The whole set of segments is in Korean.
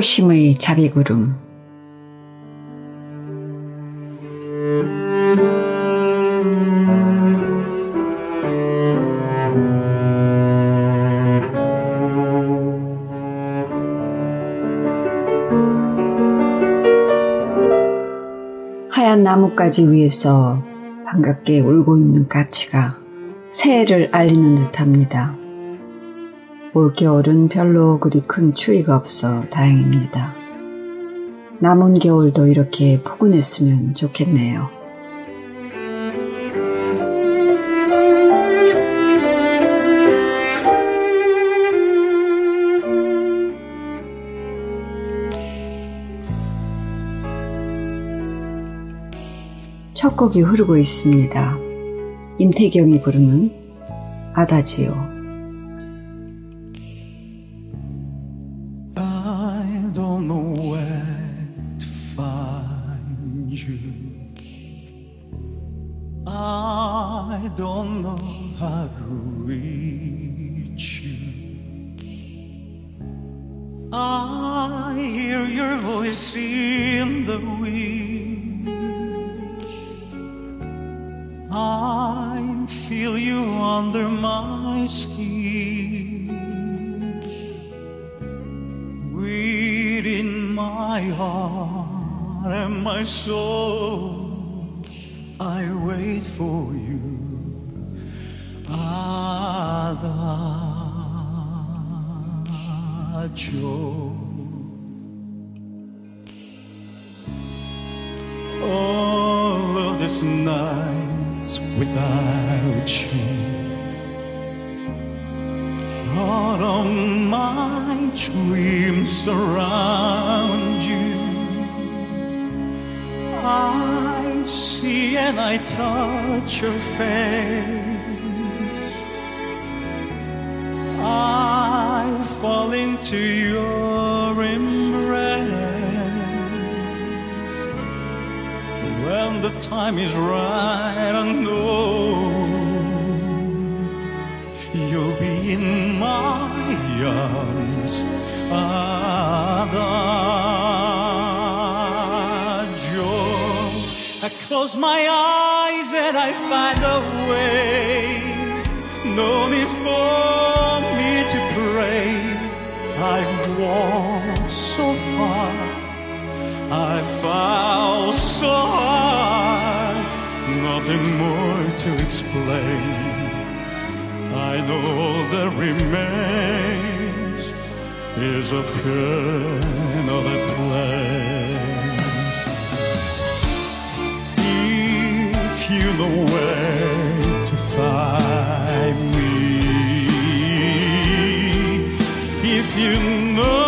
추월심의 자비구름 하얀 나뭇가지 위에서 반갑게 울고 있는 까치가 새해를 알리는 듯합니다. 올겨울은 별로 그리 큰 추위가 없어 다행입니다. 남은 겨울도 이렇게 포근했으면 좋겠네요. 첫 곡이 흐르고 있습니다. 임태경이 부르는 아다지요. To your embrace. When the time is right and know you'll be in my arms adagio I close my eyes and I find a way. No Walked so far. I fall so hard. Nothing more to explain. I know that remains is a pain of a place. you the way to find you know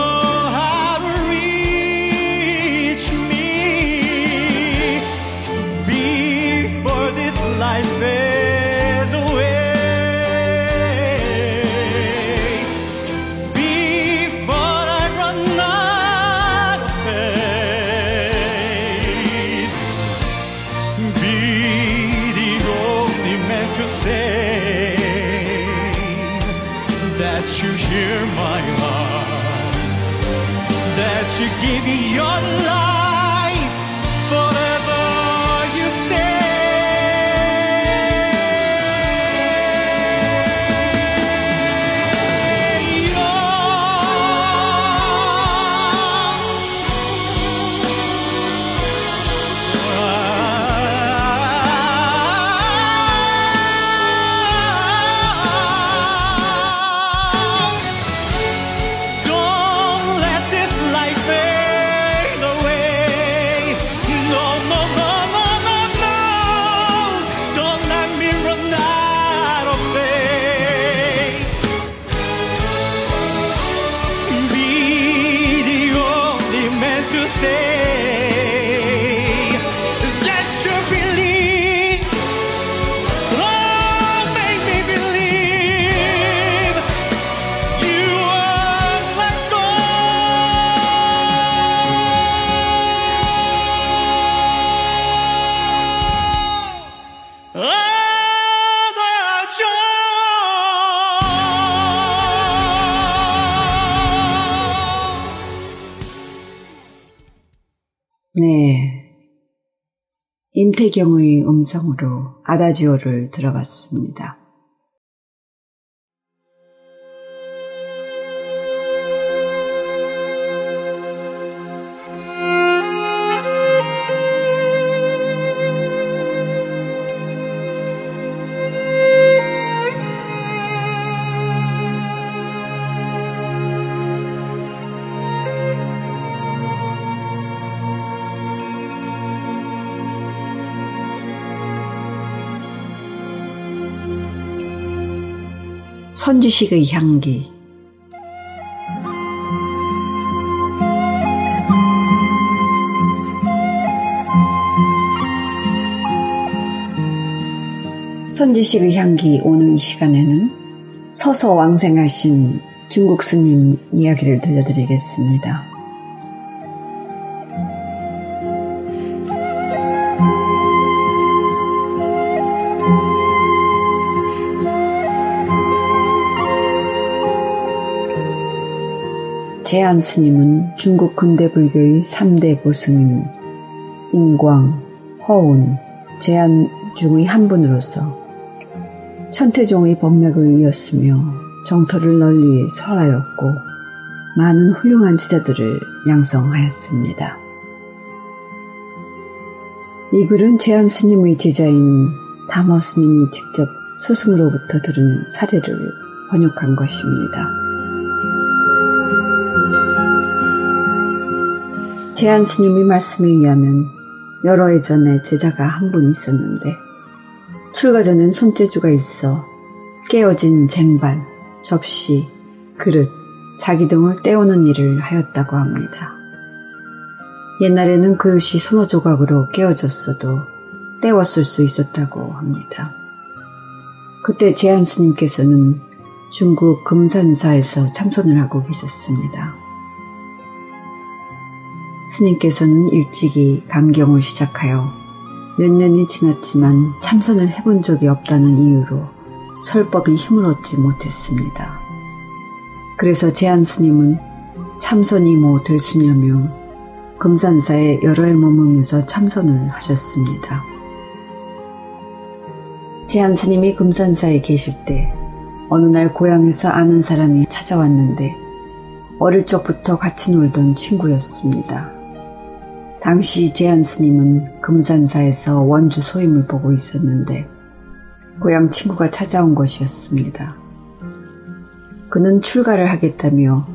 네. 임태경의 음성으로 아다지오를 들어봤습니다. 선지식의 향기 선지식의 향기 오늘 이 시간에는 서서 왕생하신 중국 스님 이야기를 들려드리겠습니다. 제안 스님은 중국 근대 불교의 3대 고스님 인광, 허운, 제안 중의 한 분으로서 천태종의 법맥을 이었으며 정토를 널리 설하였고 많은 훌륭한 제자들을 양성하였습니다. 이 글은 제안 스님의 제자인 다머 스님이 직접 스승으로부터 들은 사례를 번역한 것입니다. 제안 스님의 말씀에 의하면 여러 해 전에 제자가 한 분 있었는데 출가 전엔 손재주가 있어 깨어진 쟁반, 접시, 그릇, 자기 등을 떼우는 일을 하였다고 합니다. 옛날에는 그릇이 서너 조각으로 깨어졌어도 떼웠을 수 있었다고 합니다. 그때 제안 스님께서는 중국 금산사에서 참선을 하고 계셨습니다. 스님께서는 일찍이 감경을 시작하여 몇 년이 지났지만 참선을 해본 적이 없다는 이유로 설법이 힘을 얻지 못했습니다. 그래서 제안 스님은 참선이 뭐 되수냐며 금산사에 여러 해 머물면서 참선을 하셨습니다. 제안 스님이 금산사에 계실 때 어느 날 고향에서 아는 사람이 찾아왔는데 어릴 적부터 같이 놀던 친구였습니다. 당시 제안 스님은 금산사에서 원주 소임을 보고 있었는데 고향 친구가 찾아온 것이었습니다. 그는 출가를 하겠다며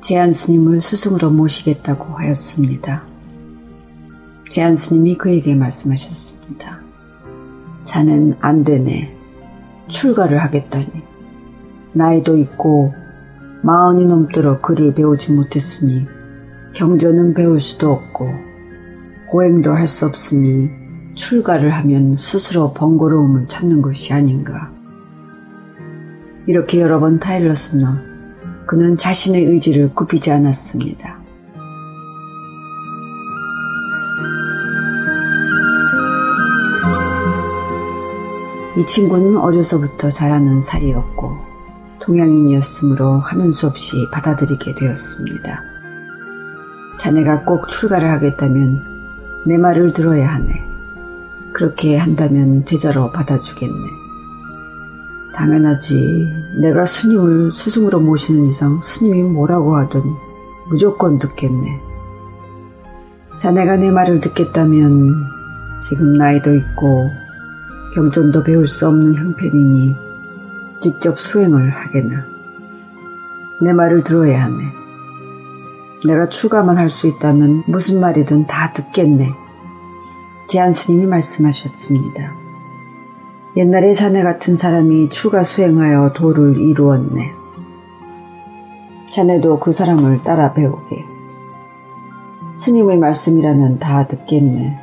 제안 스님을 스승으로 모시겠다고 하였습니다. 제안 스님이 그에게 말씀하셨습니다. 자넨 안 되네. 출가를 하겠다니. 나이도 있고 마흔이 넘도록 글을 배우지 못했으니 경전은 배울 수도 없고 고행도 할 수 없으니 출가를 하면 스스로 번거로움을 찾는 것이 아닌가. 이렇게 여러 번 타일렀으나 그는 자신의 의지를 굽히지 않았습니다. 이 친구는 어려서부터 잘하는 사이였고 동양인이었으므로 하는 수 없이 받아들이게 되었습니다. 자네가 꼭 출가를 하겠다면 내 말을 들어야 하네. 그렇게 한다면 제자로 받아주겠네. 당연하지. 내가 스님을 스승으로 모시는 이상 스님이 뭐라고 하든 무조건 듣겠네. 자네가 내 말을 듣겠다면 지금 나이도 있고 경전도 배울 수 없는 형편이니 직접 수행을 하겠나. 내 말을 들어야 하네. 내가 추가만 할 수 있다면 무슨 말이든 다 듣겠네. 제안 스님이 말씀하셨습니다. 옛날에 자네 같은 사람이 추가 수행하여 도를 이루었네. 자네도 그 사람을 따라 배우게. 스님의 말씀이라면 다 듣겠네.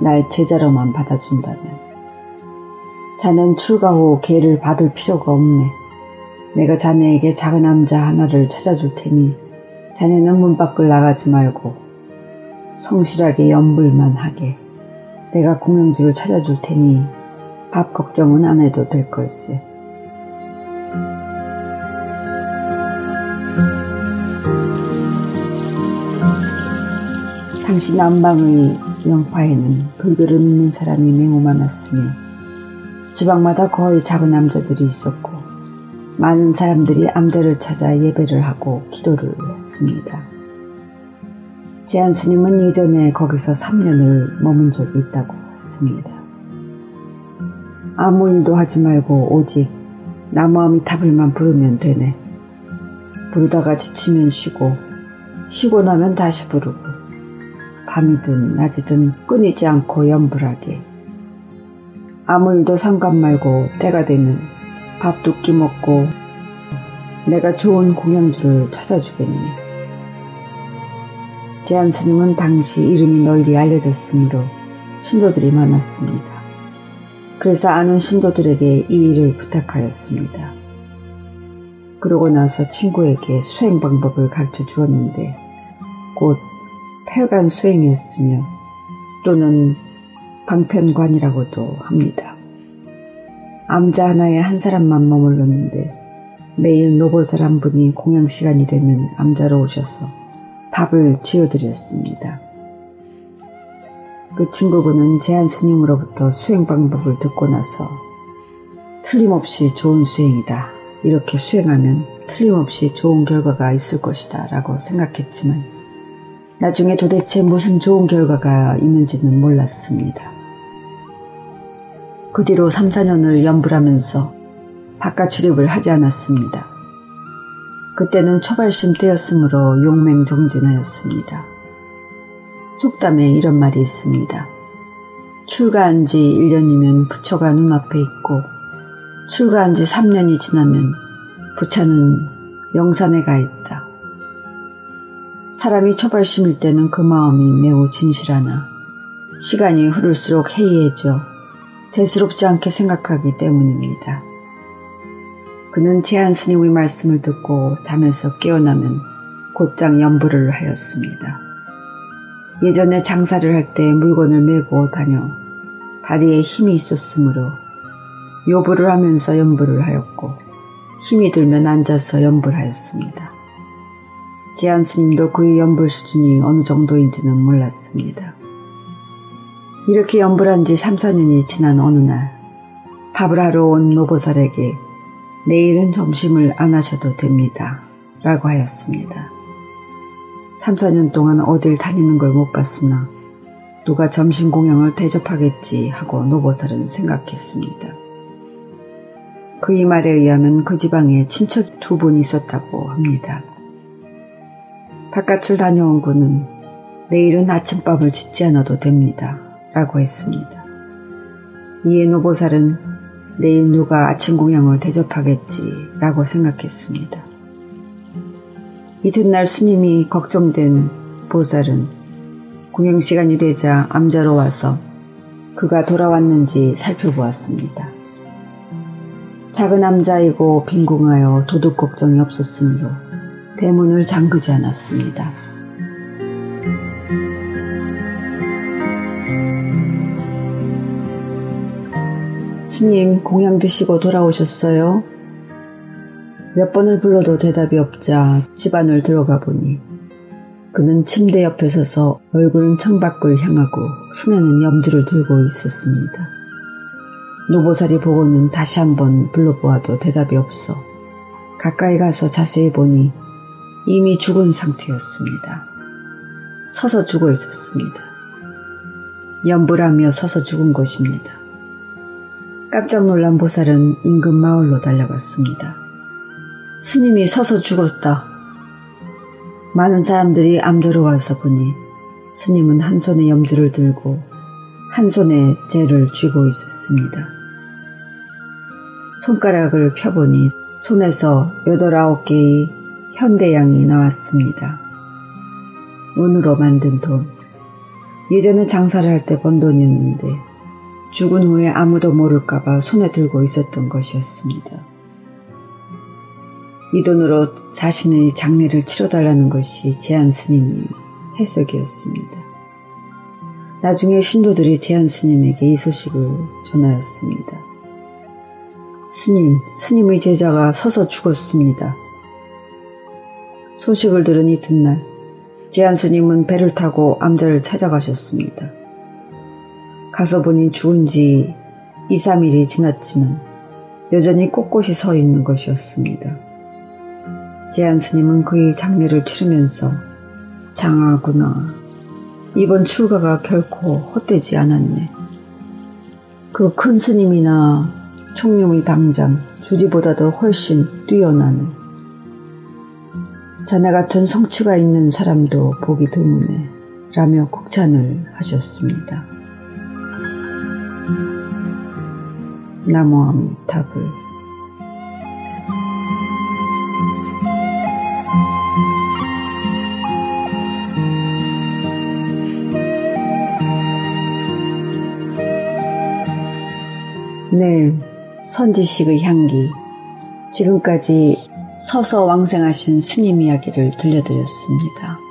날 제자로만 받아준다면. 자넨 출가 후 개를 받을 필요가 없네. 내가 자네에게 작은 남자 하나를 찾아줄 테니 자네는 문 밖을 나가지 말고 성실하게 연불만 하게. 내가 공영주를 찾아줄 테니 밥 걱정은 안 해도 될 걸세. 당시 남방의 영파에는 불교를 믿는 사람이 매우 많았으며 지방마다 거의 작은 남자들이 있었고 많은 사람들이 암자를 찾아 예배를 하고 기도를 했습니다. 제한 스님은 예전에 거기서 3년을 머문 적이 있다고 했습니다. 아무 일도 하지 말고 오직 나무아미 탑을만 부르면 되네. 부르다가 지치면 쉬고 쉬고 나면 다시 부르고 밤이든 낮이든 끊이지 않고 연불하게 아무 일도 상관 말고 때가 되면 밥 두 끼 먹고 내가 좋은 공양주를 찾아주겠니. 제한 스님은 당시 이름이 널리 알려졌으므로 신도들이 많았습니다. 그래서 아는 신도들에게 이 일을 부탁하였습니다. 그러고 나서 친구에게 수행 방법을 가르쳐 주었는데 곧 폐간 수행이었으며 또는 방편관이라고도 합니다. 암자 하나에 한 사람만 머물렀는데 매일 노보살 한 분이 공양 시간이 되면 암자로 오셔서 밥을 지어드렸습니다. 그 친구분은 제한 스님으로부터 수행 방법을 듣고 나서 틀림없이 좋은 수행이다. 이렇게 수행하면 틀림없이 좋은 결과가 있을 것이다. 라고 생각했지만 나중에 도대체 무슨 좋은 결과가 있는지는 몰랐습니다. 그 뒤로 3, 4년을 연불하면서 바깥 출입을 하지 않았습니다. 그때는 초발심 때였으므로 용맹정진하였습니다. 속담에 이런 말이 있습니다. 출가한 지 1년이면 부처가 눈앞에 있고 출가한 지 3년이 지나면 부처는 영산에 가 있다. 사람이 초발심일 때는 그 마음이 매우 진실하나 시간이 흐를수록 해이해져 대수롭지 않게 생각하기 때문입니다. 그는 제한 스님의 말씀을 듣고 잠에서 깨어나면 곧장 연부를 하였습니다. 예전에 장사를 할 때 물건을 메고 다녀 다리에 힘이 있었으므로 요부를 하면서 연부를 하였고 힘이 들면 앉아서 연부를 하였습니다. 제한 스님도 그의 연불 수준이 어느 정도인지는 몰랐습니다. 이렇게 연불한 지 3, 4년이 지난 어느 날 밥을 하러 온 노보살에게 내일은 점심을 안 하셔도 됩니다. 라고 하였습니다. 3, 4년 동안 어딜 다니는 걸 못 봤으나 누가 점심 공양을 대접하겠지 하고 노보살은 생각했습니다. 그의 말에 의하면 그 지방에 친척 두 분 있었다고 합니다. 바깥을 다녀온 그는 내일은 아침밥을 짓지 않아도 됩니다. 라고 했습니다. 이에 노보살은 내일 누가 아침 공양을 대접하겠지 라고 생각했습니다. 이튿날 스님이 걱정된 보살은 공양 시간이 되자 암자로 와서 그가 돌아왔는지 살펴보았습니다. 작은 남자이고 빈궁하여 도둑 걱정이 없었으므로 대문을 잠그지 않았습니다. 스님, 공양 드시고 돌아오셨어요? 몇 번을 불러도 대답이 없자 집안을 들어가 보니 그는 침대 옆에 서서 얼굴은 창밖을 향하고 손에는 염주를 들고 있었습니다. 노보살이 보고는 다시 한번 불러보아도 대답이 없어 가까이 가서 자세히 보니 이미 죽은 상태였습니다. 서서 죽어 있었습니다. 연불하며 서서 죽은 것입니다. 깜짝 놀란 보살은 인근 마을로 달려갔습니다. 스님이 서서 죽었다. 많은 사람들이 암도로 와서 보니 스님은 한 손에 염주를 들고 한 손에 재를 쥐고 있었습니다. 손가락을 펴보니 손에서 여덟 아홉 개의 현대양이 나왔습니다. 은으로 만든 돈. 예전에 장사를 할 때 번 돈이었는데 죽은 후에 아무도 모를까봐 손에 들고 있었던 것이었습니다. 이 돈으로 자신의 장례를 치러달라는 것이 제한 스님의 해석이었습니다. 나중에 신도들이 제한 스님에게 이 소식을 전하였습니다. 스님, 스님의 제자가 서서 죽었습니다. 소식을 들은 이튿날 제한 스님은 배를 타고 암자를 찾아가셨습니다. 가서 보니 죽은 지 2, 3일이 지났지만 여전히 꼿꼿이 서 있는 것이었습니다. 제한 스님은 그의 장례를 치르면서 장하구나. 이번 출가가 결코 헛되지 않았네. 그 큰 스님이나 총룡의 당장 주지보다도 훨씬 뛰어나는 자네 같은 성취가 있는 사람도 보기 드문네 라며 곡찬을 하셨습니다. 나무 아미탑을 네, 선지식의 향기. 지금까지 서서 왕생하신 스님 이야기를 들려드렸습니다.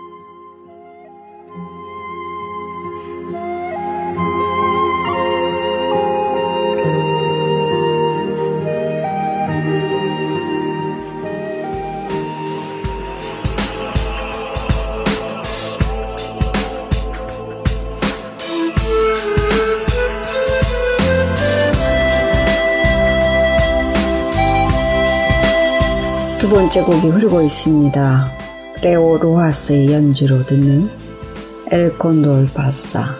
번째 곡이 흐르고 있습니다. 레오 로하스의 연주로 듣는 엘 콘돌 바사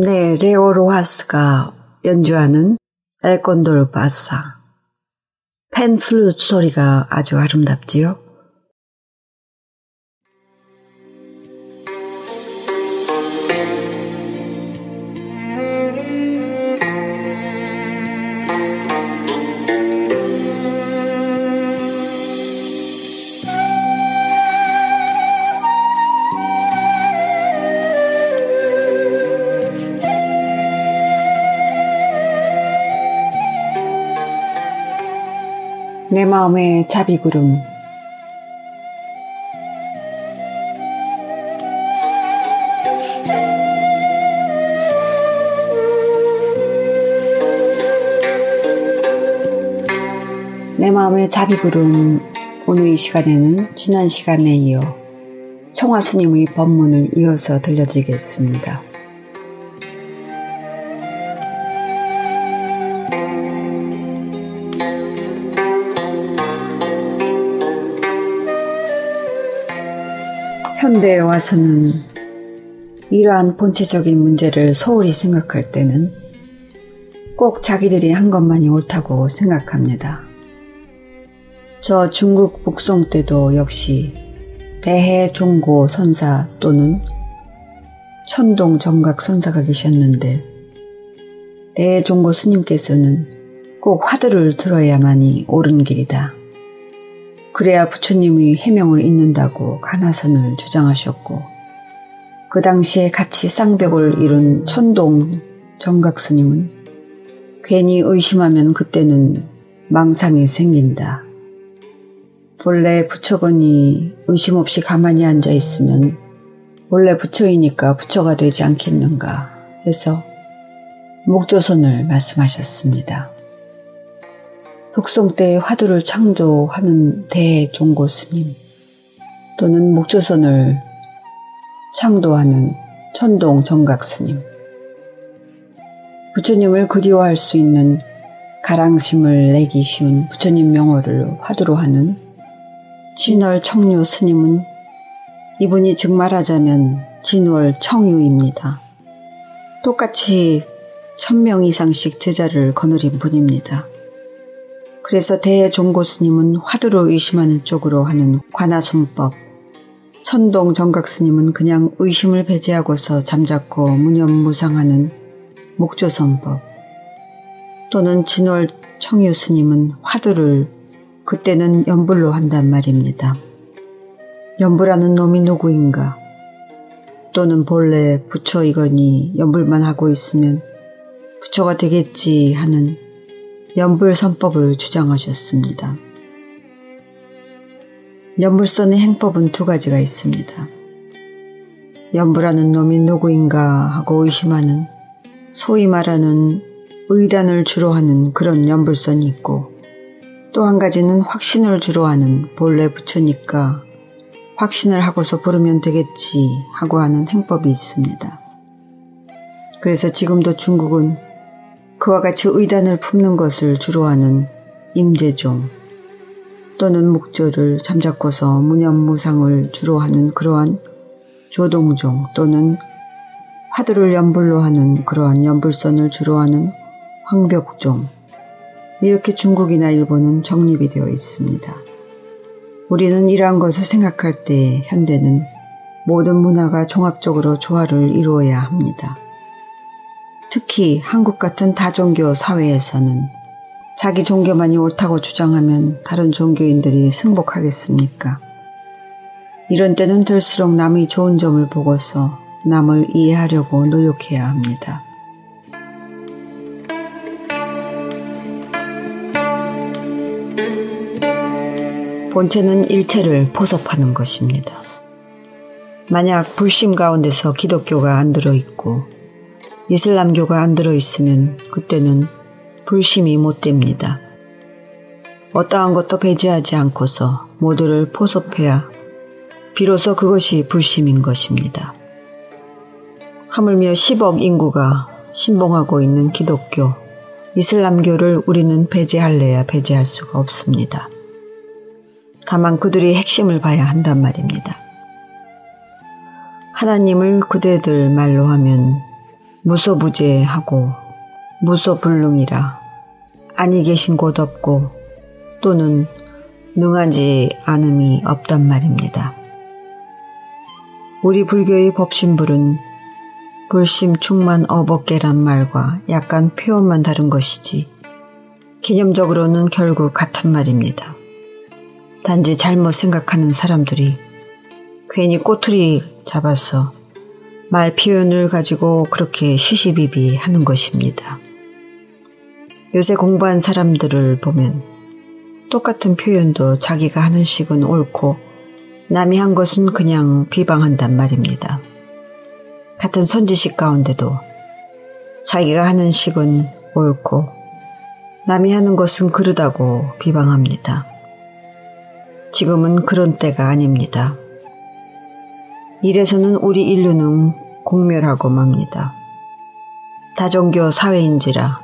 네, 레오 로하스가 연주하는 엘콘도르 바사. 펜 플루트 소리가 아주 아름답지요. 내 마음의 자비구름 내 마음의 자비구름 오늘 이 시간에는 지난 시간에 이어 청화 스님의 법문을 이어서 들려드리겠습니다. 현대에 와서는 이러한 본체적인 문제를 소홀히 생각할 때는 꼭 자기들이 한 것만이 옳다고 생각합니다. 저 중국 북송 때도 역시 대해 종고 선사 또는 천동 정각 선사가 계셨는데 대종고 스님께서는 꼭 화두를 들어야만이 옳은 길이다. 그래야 부처님의 해명을 잇는다고 가나선을 주장하셨고 그 당시에 같이 쌍벽을 이룬 천동 정각 스님은 괜히 의심하면 그때는 망상이 생긴다. 본래 부처건이 의심 없이 가만히 앉아 있으면 원래 부처이니까 부처가 되지 않겠는가 해서 목조선을 말씀하셨습니다. 북송 때 화두를 창조하는 대종고 스님 또는 목조선을 창도하는 천동 정각 스님 부처님을 그리워할 수 있는 가랑심을 내기 쉬운 부처님 명호를 화두로 하는 진월 청류 스님은 이분이 즉 말하자면 진월 청유입니다. 똑같이 천명 이상씩 제자를 거느린 분입니다. 그래서 대종고 스님은 화두로 의심하는 쪽으로 하는 관화순법, 천동 정각 스님은 그냥 의심을 배제하고서 잠자코 무념무상하는 목조선법, 또는 진월 청유 스님은 화두를 그때는 연불로 한단 말입니다. 연불하는 놈이 누구인가? 또는 본래 부처이거니 연불만 하고 있으면 부처가 되겠지 하는 연불선법을 주장하셨습니다. 연불선의 행법은 두 가지가 있습니다. 연불하는 놈이 누구인가 하고 의심하는 소위 말하는 의단을 주로 하는 그런 연불선이 있고 또 한 가지는 확신을 주로 하는 본래 부처니까 확신을 하고서 부르면 되겠지 하고 하는 행법이 있습니다. 그래서 지금도 중국은 그와 같이 의단을 품는 것을 주로 하는 임재종 또는 목조를 잠자고서 무념무상을 주로 하는 그러한 조동종 또는 화두를 연불로 하는 그러한 연불선을 주로 하는 황벽종 이렇게 중국이나 일본은 정립이 되어 있습니다. 우리는 이러한 것을 생각할 때 현대는 모든 문화가 종합적으로 조화를 이루어야 합니다. 특히 한국 같은 다종교 사회에서는 자기 종교만이 옳다고 주장하면 다른 종교인들이 승복하겠습니까? 이런 때는 들수록 남의 좋은 점을 보고서 남을 이해하려고 노력해야 합니다. 본체는 일체를 포섭하는 것입니다. 만약 불심 가운데서 기독교가 안 들어있고 이슬람교가 안 들어있으면 그때는 불심이 못 됩니다. 어떠한 것도 배제하지 않고서 모두를 포섭해야 비로소 그것이 불심인 것입니다. 하물며 10억 인구가 신봉하고 있는 기독교, 이슬람교를 우리는 배제할래야 배제할 수가 없습니다. 다만 그들이 핵심을 봐야 한단 말입니다. 하나님을 그대들 말로 하면 무소부재하고 무소불능이라 아니 계신 곳 없고 또는 능하지 않음이 없단 말입니다. 우리 불교의 법신불은 불심 충만 어법계란 말과 약간 표현만 다른 것이지 개념적으로는 결국 같은 말입니다. 단지 잘못 생각하는 사람들이 괜히 꼬투리 잡아서 말 표현을 가지고 그렇게 시시비비 하는 것입니다. 요새 공부한 사람들을 보면 똑같은 표현도 자기가 하는 식은 옳고 남이 한 것은 그냥 비방한단 말입니다. 같은 선지식 가운데도 자기가 하는 식은 옳고 남이 하는 것은 그르다고 비방합니다. 지금은 그런 때가 아닙니다. 이래서는 우리 인류는 공멸하고 맙니다. 다종교 사회인지라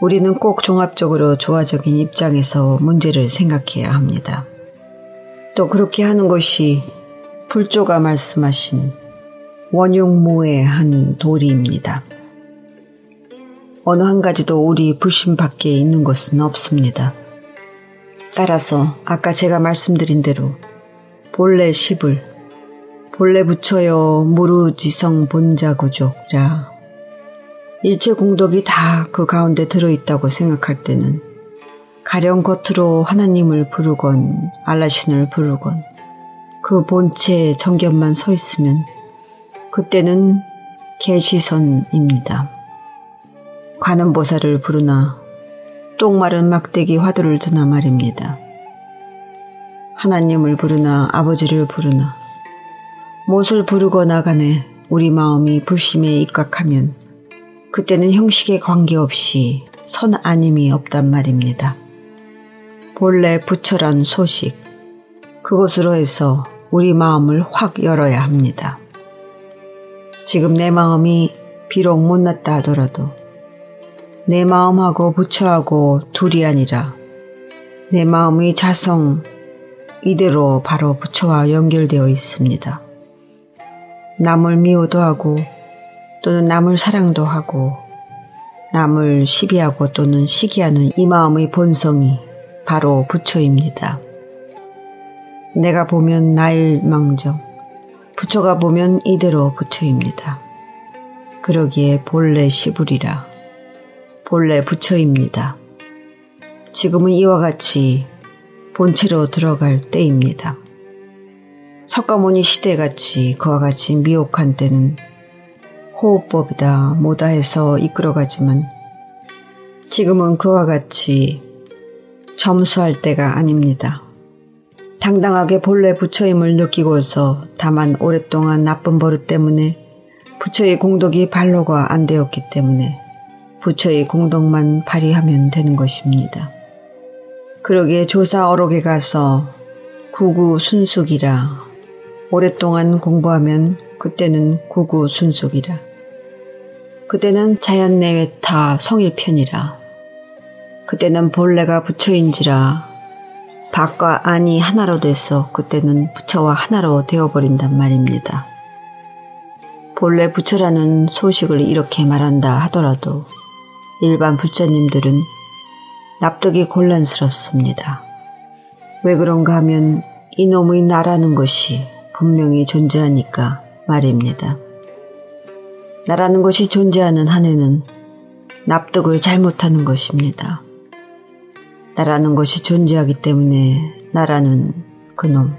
우리는 꼭 종합적으로 조화적인 입장에서 문제를 생각해야 합니다. 또 그렇게 하는 것이 불조가 말씀하신 원용무의 한 도리입니다. 어느 한 가지도 우리 불신 밖에 있는 것은 없습니다. 따라서 아까 제가 말씀드린 대로 본래 십을 본래 붙여요 무르지성 본자구조라 일체 공덕이 다 그 가운데 들어있다고 생각할 때는 가령 겉으로 하나님을 부르건 알라신을 부르건 그 본체의 정견만 서 있으면 그때는 개시선입니다. 관음보살을 부르나 똥마른 막대기 화두를 드나 말입니다. 하나님을 부르나 아버지를 부르나 못을 부르거나 간에 우리 마음이 불심에 입각하면 그때는 형식에 관계없이 선 아님이 없단 말입니다. 본래 부처란 소식, 그것으로 해서 우리 마음을 확 열어야 합니다. 지금 내 마음이 비록 못났다 하더라도 내 마음하고 부처하고 둘이 아니라 내 마음의 자성 이대로 바로 부처와 연결되어 있습니다. 남을 미워도 하고 또는 남을 사랑도 하고 남을 시비하고 또는 시기하는 이 마음의 본성이 바로 부처입니다. 내가 보면 나일 망정, 부처가 보면 이대로 부처입니다. 그러기에 본래 시불이라 본래 부처입니다. 지금은 이와 같이 본체로 들어갈 때입니다. 석가모니 시대같이 그와 같이 미혹한 때는 호흡법이다 뭐다 해서 이끌어가지만 지금은 그와 같이 점수할 때가 아닙니다. 당당하게 본래 부처임을 느끼고서 다만 오랫동안 나쁜 버릇 때문에 부처의 공덕이 발로가 안 되었기 때문에 부처의 공덕만 발휘하면 되는 것입니다. 그러기에 조사 어록에 가서 구구 순숙이라 오랫동안 공부하면 그때는 구구 순숙이라 그때는 자연 내외 타 성일편이라 그때는 본래가 부처인지라 밖과 안이 하나로 돼서 그때는 부처와 하나로 되어버린단 말입니다. 본래 부처라는 소식을 이렇게 말한다 하더라도 일반 부처님들은 납득이 곤란스럽습니다. 왜 그런가 하면 이놈의 나라는 것이 분명히 존재하니까 말입니다. 나라는 것이 존재하는 한에는 납득을 잘못하는 것입니다. 나라는 것이 존재하기 때문에 나라는 그놈,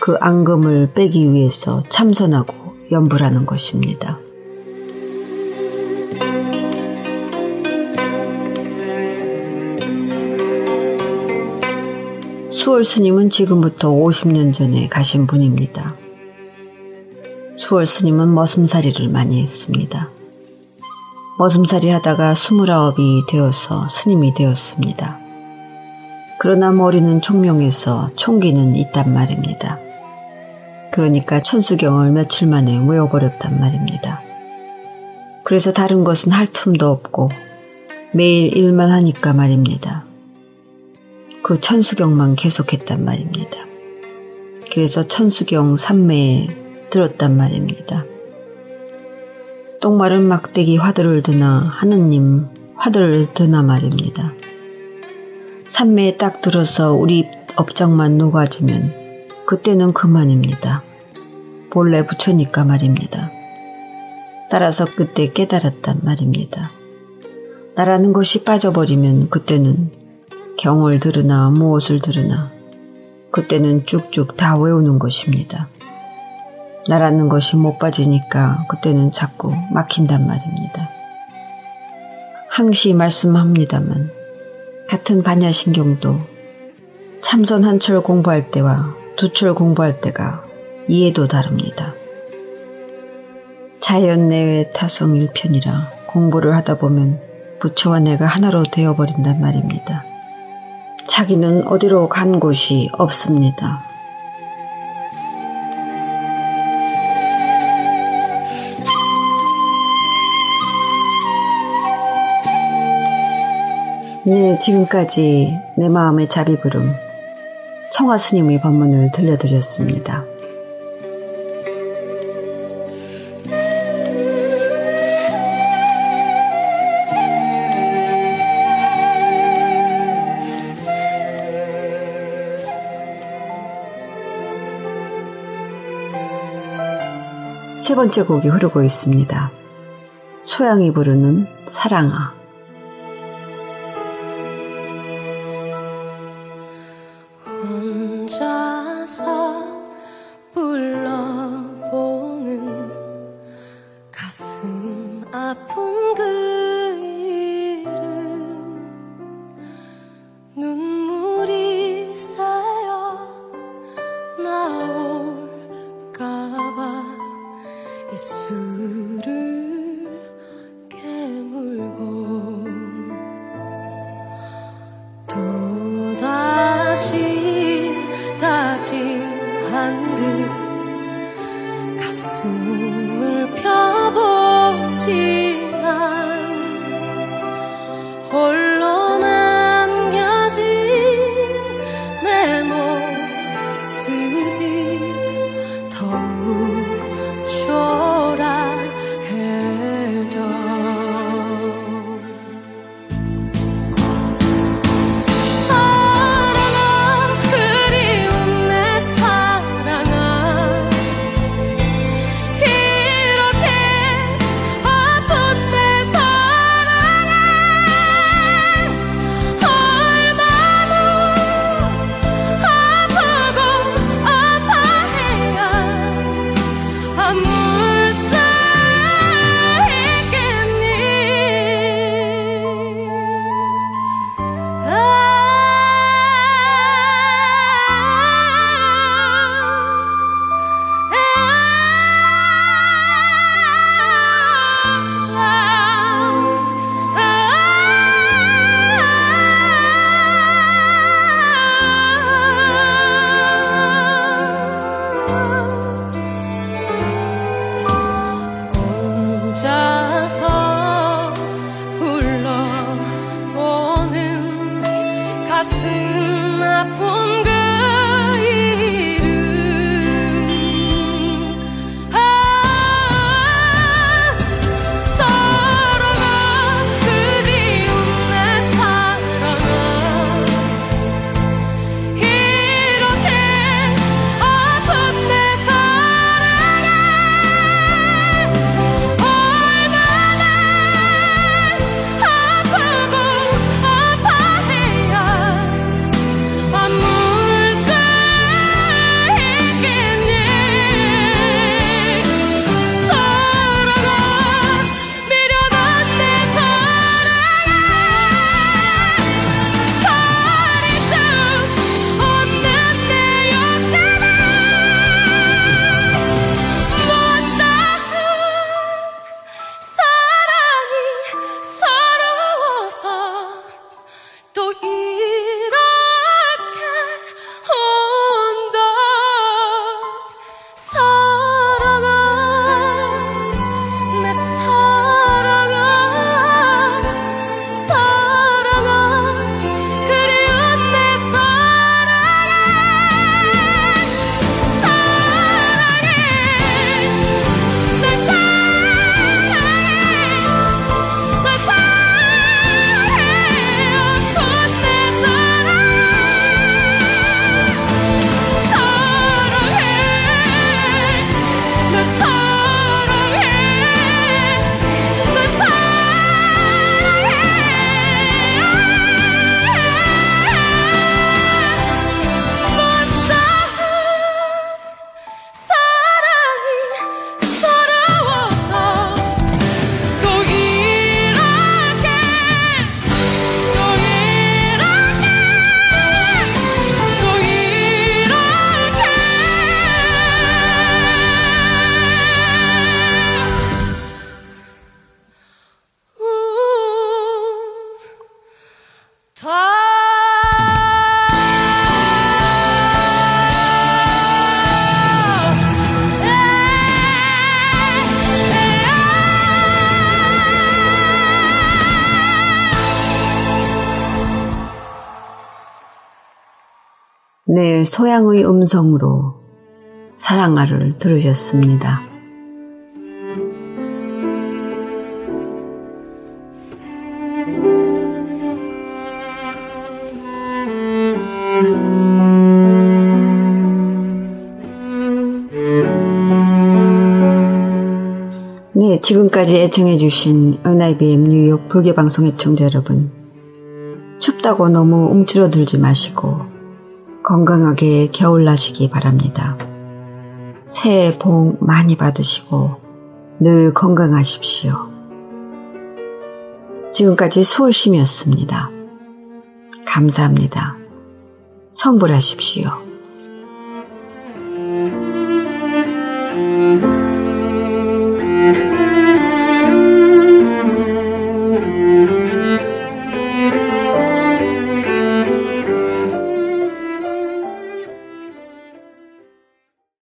그 앙금을 빼기 위해서 참선하고 연불하는 것입니다. 수월 스님은 지금부터 50년 전에 가신 분입니다. 수월 스님은 머슴살이를 많이 했습니다. 머슴살이 하다가 스물아홉이 되어서 스님이 되었습니다. 그러나 머리는 총명해서 총기는 있단 말입니다. 그러니까 천수경을 며칠 만에 외워버렸단 말입니다. 그래서 다른 것은 할 틈도 없고 매일 일만 하니까 말입니다. 그 천수경만 계속했단 말입니다. 그래서 천수경 삼매에 들었단 말입니다. 똥마른 막대기 화두를 드나 하느님 화두를 드나 말입니다. 산매에 딱 들어서 우리 업장만 녹아지면 그때는 그만입니다. 본래 부처니까 말입니다. 따라서 그때 깨달았단 말입니다. 나라는 것이 빠져버리면 그때는 경을 들으나 무엇을 들으나 그때는 쭉쭉 다 외우는 것입니다. 나라는 것이 못 빠지니까 그때는 자꾸 막힌단 말입니다. 항시 말씀합니다만 같은 반야신경도 참선 한 철 공부할 때와 두 철 공부할 때가 이해도 다릅니다. 자연 내외 타성 일편이라 공부를 하다 보면 부처와 내가 하나로 되어버린단 말입니다. 자기는 어디로 간 곳이 없습니다. 네, 지금까지 내 마음의 자비구름 청화 스님의 법문을 들려드렸습니다. 세 번째 곡이 흐르고 있습니다. 소양이 부르는 사랑아. 真的。 네, 소양의 음성으로 사랑아를 들으셨습니다. 네, 지금까지 애청해주신 NIBM 뉴욕 불교방송 애청자 여러분. 춥다고 너무 움츠러들지 마시고 건강하게 겨울 나시기 바랍니다. 새해 복 많이 받으시고 늘 건강하십시오. 지금까지 수월심이었습니다. 감사합니다. 성불하십시오.